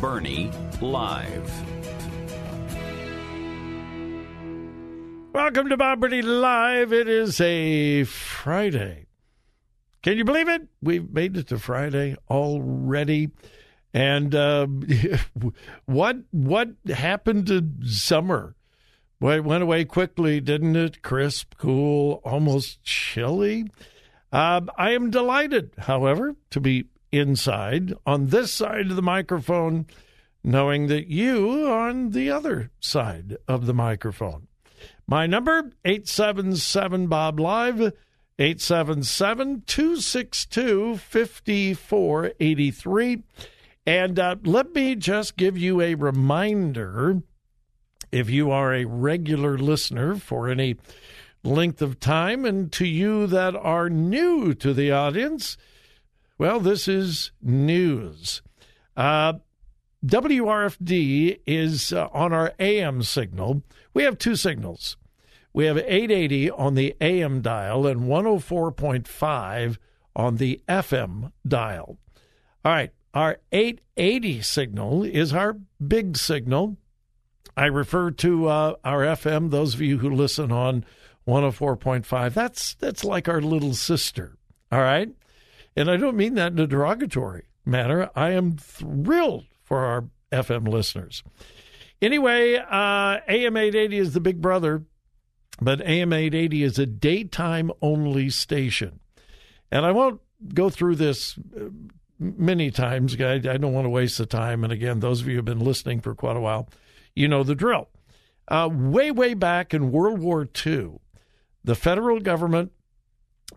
Burney Live. Welcome to Bob Burney Live. It is a Friday. Can you believe it? We've made it to Friday already. And uh, what what happened to summer? Well, it went away quickly, didn't it? Crisp, cool, almost chilly. Uh, I am delighted, however, to be inside on this side of the microphone, knowing that you on the other side of the microphone. My number, 877 Bob Live, 877 262 5483. And uh, let me just give you a reminder if you are a regular listener for any length of time, and to you that are new to the audience, well, this is news. Uh, WRFD is uh, on our AM signal. We have two signals. We have 880 on the AM dial and 104.5 on the FM dial. All right, our 880 signal is our big signal. I refer to uh, our FM, those of you who listen on 104.5. That's that's like our little sister. All right? And I don't mean that in a derogatory manner. I am thrilled for our FM listeners. Anyway, uh, AM 880 is the big brother, but AM 880 is a daytime only station. And I won't go through this uh, many times. I, I don't want to waste the time. And again, those of you who have been listening for quite a while, you know the drill. Uh, way, way back in World War II, the federal government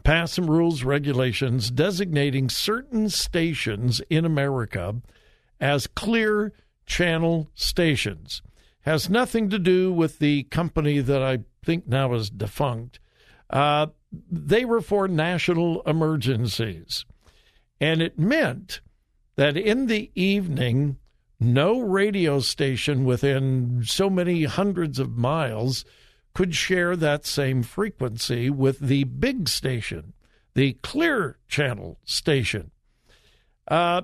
passed some rules, regulations designating certain stations in America as clear channel stations. Has nothing to do with the company that I think now is defunct. Uh, they were for national emergencies. And it meant that in the evening, no radio station within so many hundreds of miles could share that same frequency with the big station, the clear channel station. Uh,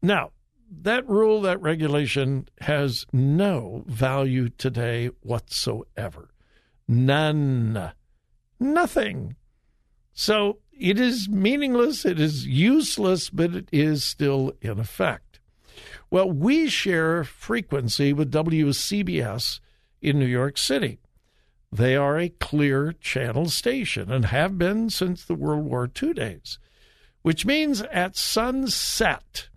now, that rule, that regulation has no value today whatsoever. None. Nothing. So it is meaningless, it is useless, but it is still in effect. Well, we share frequency with WCBS in New York City. They are a clear channel station and have been since the World War II days, which means at sunset,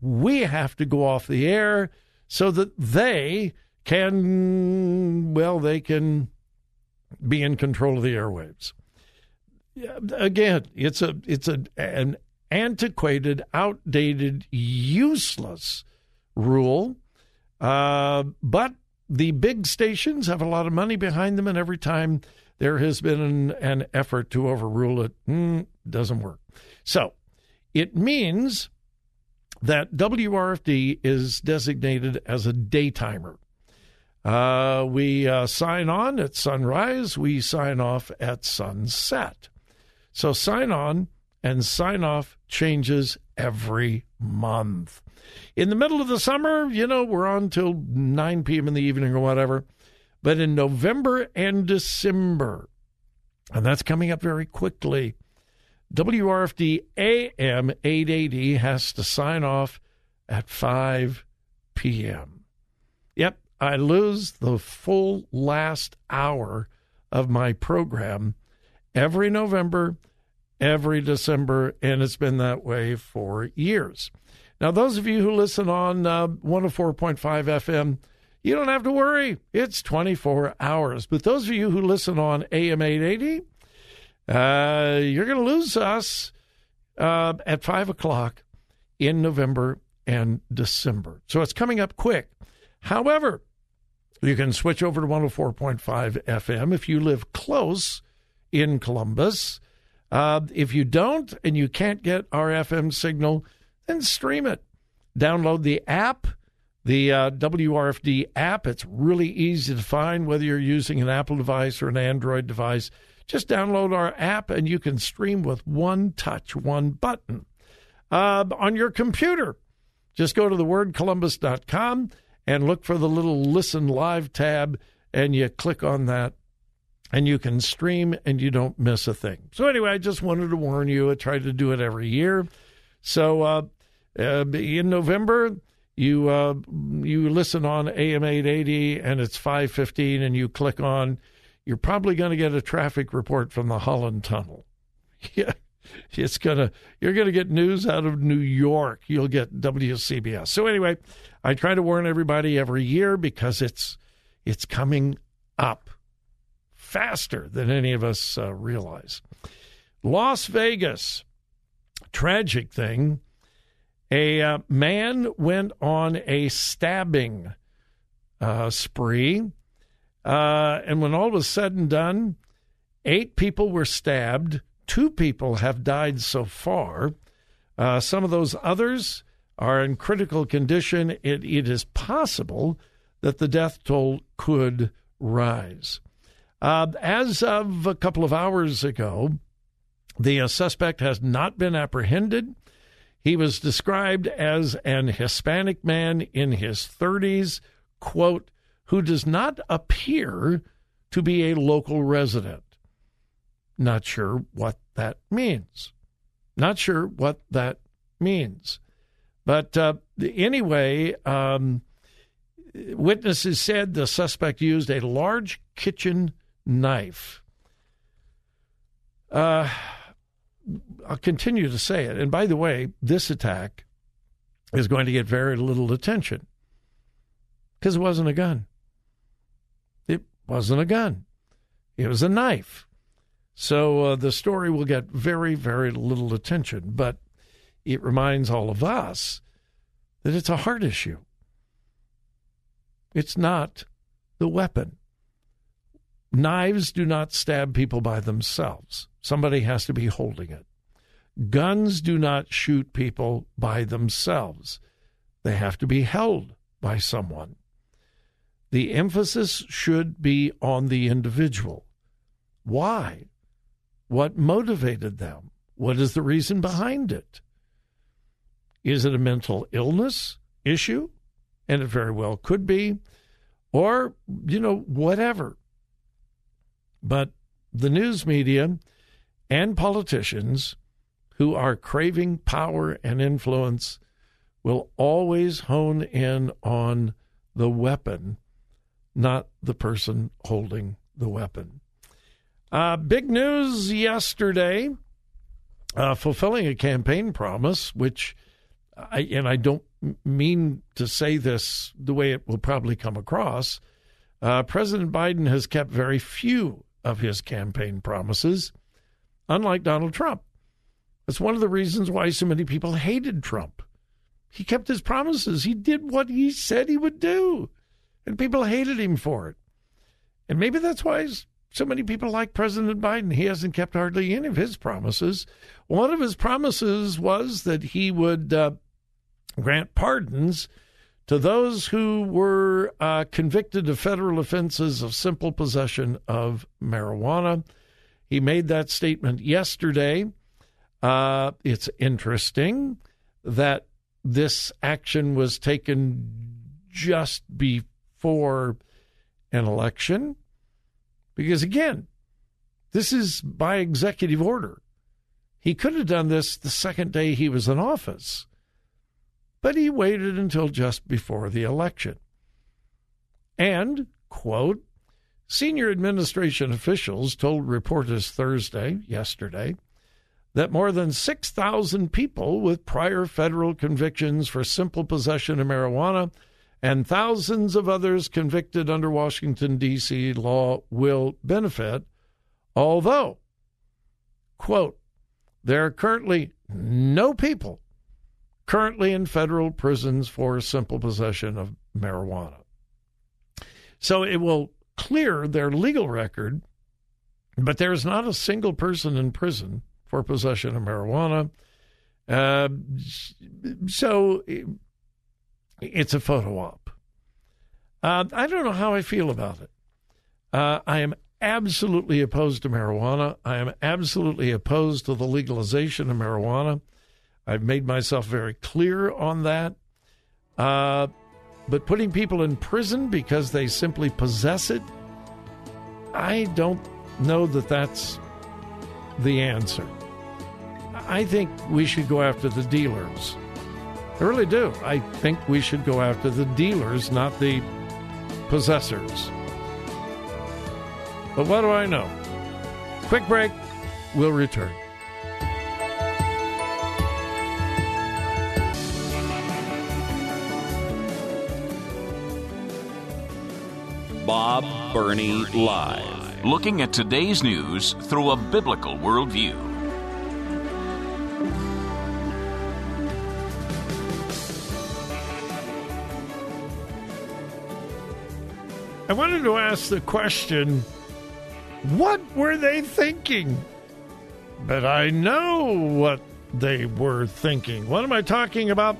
we have to go off the air so that they can, well, they can be in control of the airwaves. again, it's a it's a an antiquated, outdated, useless rule. Uh, but the big stations have a lot of money behind them, and every time there has been an, an effort to overrule it, mm, doesn't work. So it means that WRFD is designated as a daytimer. Uh, we uh, sign on at sunrise, we sign off at sunset. So sign on and sign off changes every month. In the middle of the summer, you know, we're on till 9 p.m. in the evening or whatever. But in November and December, and that's coming up very quickly, WRFD AM 880 has to sign off at 5 p.m. Yep, I lose the full last hour of my program every November, every December, and it's been that way for years. Now, those of you who listen on uh, 104.5 FM, you don't have to worry. It's 24 hours. But those of you who listen on AM 880, uh, you're going to lose us uh, at 5 o'clock in November and December. So it's coming up quick. However, you can switch over to 104.5 FM if you live close in Columbus. Uh, if you don't and you can't get our FM signal, then stream it. Download the app, the uh, WRFD app. It's really easy to find whether you're using an Apple device or an Android device. Just download our app and you can stream with one touch, one button. Uh, on your computer, just go to thewordcolumbus.com and look for the little listen live tab and you click on that and you can stream and you don't miss a thing. So, anyway, I just wanted to warn you. I try to do it every year. So uh, uh, in November, you uh, you listen on AM 880 and it's 5:15, and you click on. You're probably going to get a traffic report from the Holland Tunnel. Yeah, it's gonna. You're gonna get news out of New York. You'll get WCBS. So anyway, I try to warn everybody every year because it's it's coming up faster than any of us uh, realize. Las Vegas tragic thing. A uh, man went on a stabbing uh, spree. Uh, and when all was said and done, eight people were stabbed. Two people have died so far. Uh, some of those others are in critical condition. It, it is possible that the death toll could rise. Uh, as of a couple of hours ago, the uh, suspect has not been apprehended. He was described as an Hispanic man in his 30s, quote, who does not appear to be a local resident. Not sure what that means. Not sure what that means. But uh, anyway, um, witnesses said the suspect used a large kitchen knife. Uh, I'll continue to say it. And by the way, this attack is going to get very little attention because it wasn't a gun. It wasn't a gun. It was a knife. So uh, the story will get very, very little attention, but it reminds all of us that it's a heart issue. It's not the weapon. Knives do not stab people by themselves. Somebody has to be holding it. Guns do not shoot people by themselves, they have to be held by someone. The emphasis should be on the individual. Why? What motivated them? What is the reason behind it? Is it a mental illness issue? And it very well could be. Or, you know, whatever. But the news media and politicians who are craving power and influence will always hone in on the weapon, not the person holding the weapon. Uh, big news yesterday, uh, fulfilling a campaign promise, which, I, and I don't mean to say this the way it will probably come across. Uh, President Biden has kept very few of his campaign promises unlike Donald Trump. That's one of the reasons why so many people hated Trump. He kept his promises. He did what he said he would do, and people hated him for it. And maybe that's why so many people like President Biden. He hasn't kept hardly any of his promises. One of his promises was that he would uh, grant pardons to those who were uh, convicted of federal offenses of simple possession of marijuana. He made that statement yesterday. Uh, it's interesting that this action was taken just before an election. Because again, this is by executive order. He could have done this the second day he was in office, but he waited until just before the election. And, quote, senior administration officials told reporters Thursday, yesterday, that more than 6,000 people with prior federal convictions for simple possession of marijuana and thousands of others convicted under Washington, D.C. law will benefit, although, quote, there are currently no people currently in federal prisons for simple possession of marijuana. So it will clear their legal record, but there's not a single person in prison for possession of marijuana. Uh, so it's a photo op. Uh, I don't know how I feel about it. Uh, I am absolutely opposed to marijuana. I am absolutely opposed to the legalization of marijuana. I've made myself very clear on that. Uh, but putting people in prison because they simply possess it, I don't know that that's the answer. I think we should go after the dealers. I really do. I think we should go after the dealers, not the possessors. But what do I know? Quick break. We'll return. Bob Burney Live. Looking at today's news through a biblical worldview. I wanted to ask the question what were they thinking? But I know what they were thinking. What am I talking about?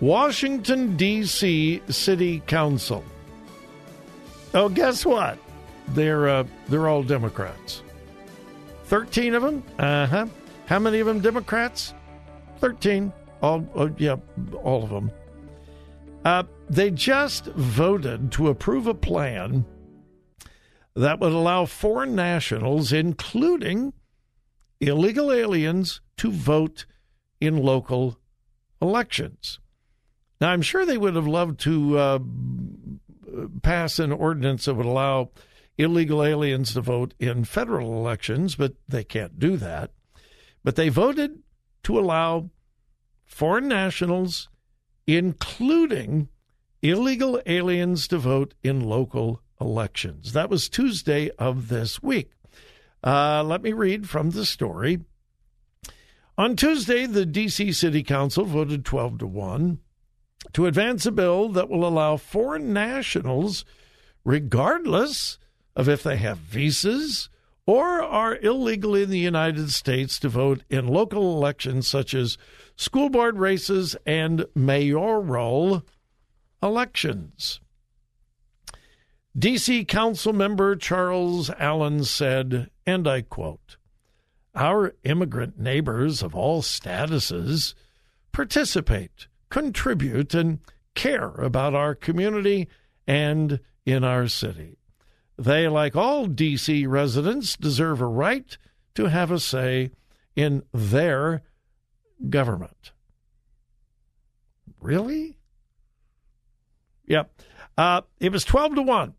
Washington, D.C. City Council. Oh, guess what? They're, uh, they're all Democrats. 13 of them? Uh huh. How many of them Democrats? 13. All, uh, yeah, all of them. Uh, they just voted to approve a plan that would allow foreign nationals, including illegal aliens, to vote in local elections. Now, I'm sure they would have loved to uh, pass an ordinance that would allow illegal aliens to vote in federal elections, but they can't do that. But they voted to allow foreign nationals, including illegal aliens to vote in local elections. That was Tuesday of this week. Uh, let me read from the story. On Tuesday, the D.C. City Council voted 12 to 1 to advance a bill that will allow foreign nationals, regardless of if they have visas or are illegal in the United States, to vote in local elections such as school board races and mayoral elections. D.C. Council member Charles Allen said, and I quote, Our immigrant neighbors of all statuses participate, contribute, and care about our community and in our city. They, like all D.C. residents, deserve a right to have a say in their government. Really? Yep. Uh, it was 12 to 1.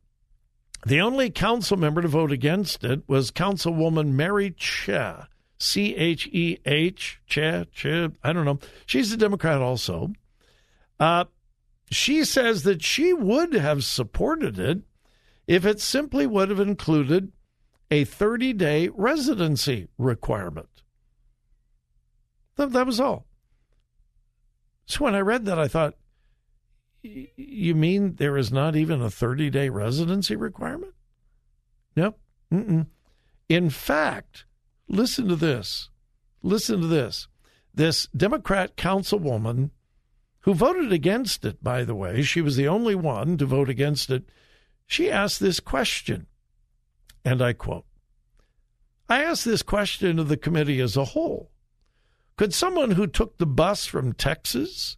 The only council member to vote against it was Councilwoman Mary Cheh, C H E H, Cheh, Cheh, I don't know. She's a Democrat also. Uh, she says that she would have supported it if it simply would have included a 30 day residency requirement. That, that was all. So when I read that, I thought, you mean there is not even a 30 day residency requirement? Nope. Mm-mm. In fact, listen to this. Listen to this. This Democrat councilwoman who voted against it, by the way, she was the only one to vote against it. She asked this question, and I quote I asked this question of the committee as a whole. Could someone who took the bus from Texas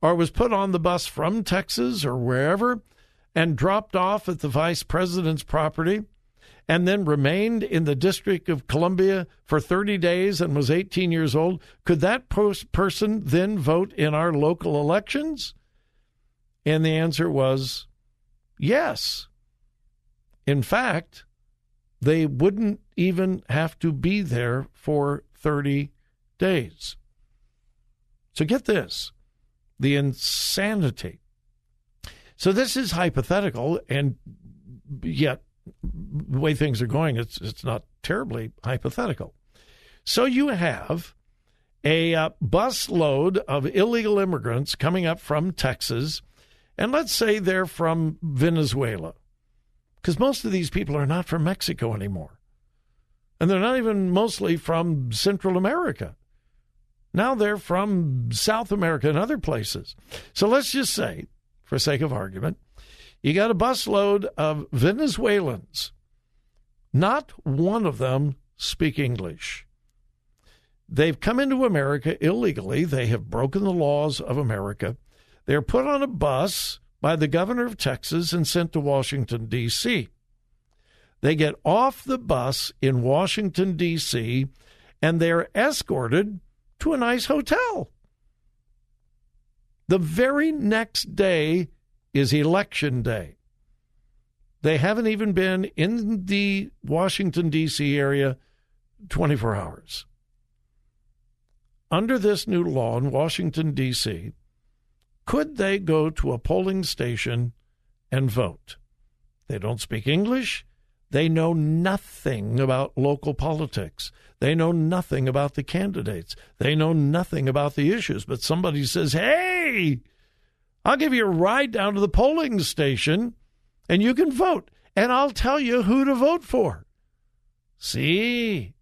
or was put on the bus from Texas or wherever and dropped off at the vice president's property and then remained in the District of Columbia for 30 days and was 18 years old, could that person then vote in our local elections? And the answer was yes. In fact, they wouldn't even have to be there for 30 days. So get this the insanity. So this is hypothetical, and yet the way things are going, it's it's not terribly hypothetical. So you have a uh, bus load of illegal immigrants coming up from Texas, and let's say they're from Venezuela, because most of these people are not from Mexico anymore, and they're not even mostly from Central America. Now they're from South America and other places. So let's just say, for sake of argument, you got a busload of Venezuelans. Not one of them speak English. They've come into America illegally. They have broken the laws of America. They're put on a bus by the governor of Texas and sent to Washington, D.C. They get off the bus in Washington, D.C., and they're escorted to a nice hotel. The very next day is election day. They haven't even been in the Washington, D.C. area 24 hours. Under this new law in Washington, D.C., could they go to a polling station and vote? They don't speak English. They know nothing about local politics. They know nothing about the candidates. They know nothing about the issues. But somebody says, hey, I'll give you a ride down to the polling station and you can vote. And I'll tell you who to vote for. See?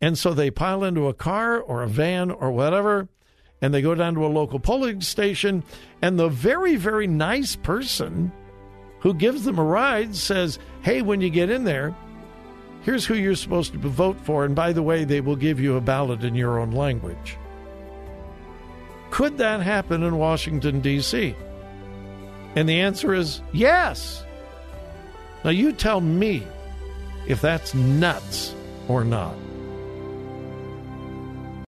And so they pile into a car or a van or whatever, and they go down to a local polling station. And the very, very nice person who gives them a ride says, Hey, when you get in there, here's who you're supposed to vote for. And by the way, they will give you a ballot in your own language. Could that happen in Washington, D.C.? And the answer is yes. Now, you tell me if that's nuts or not.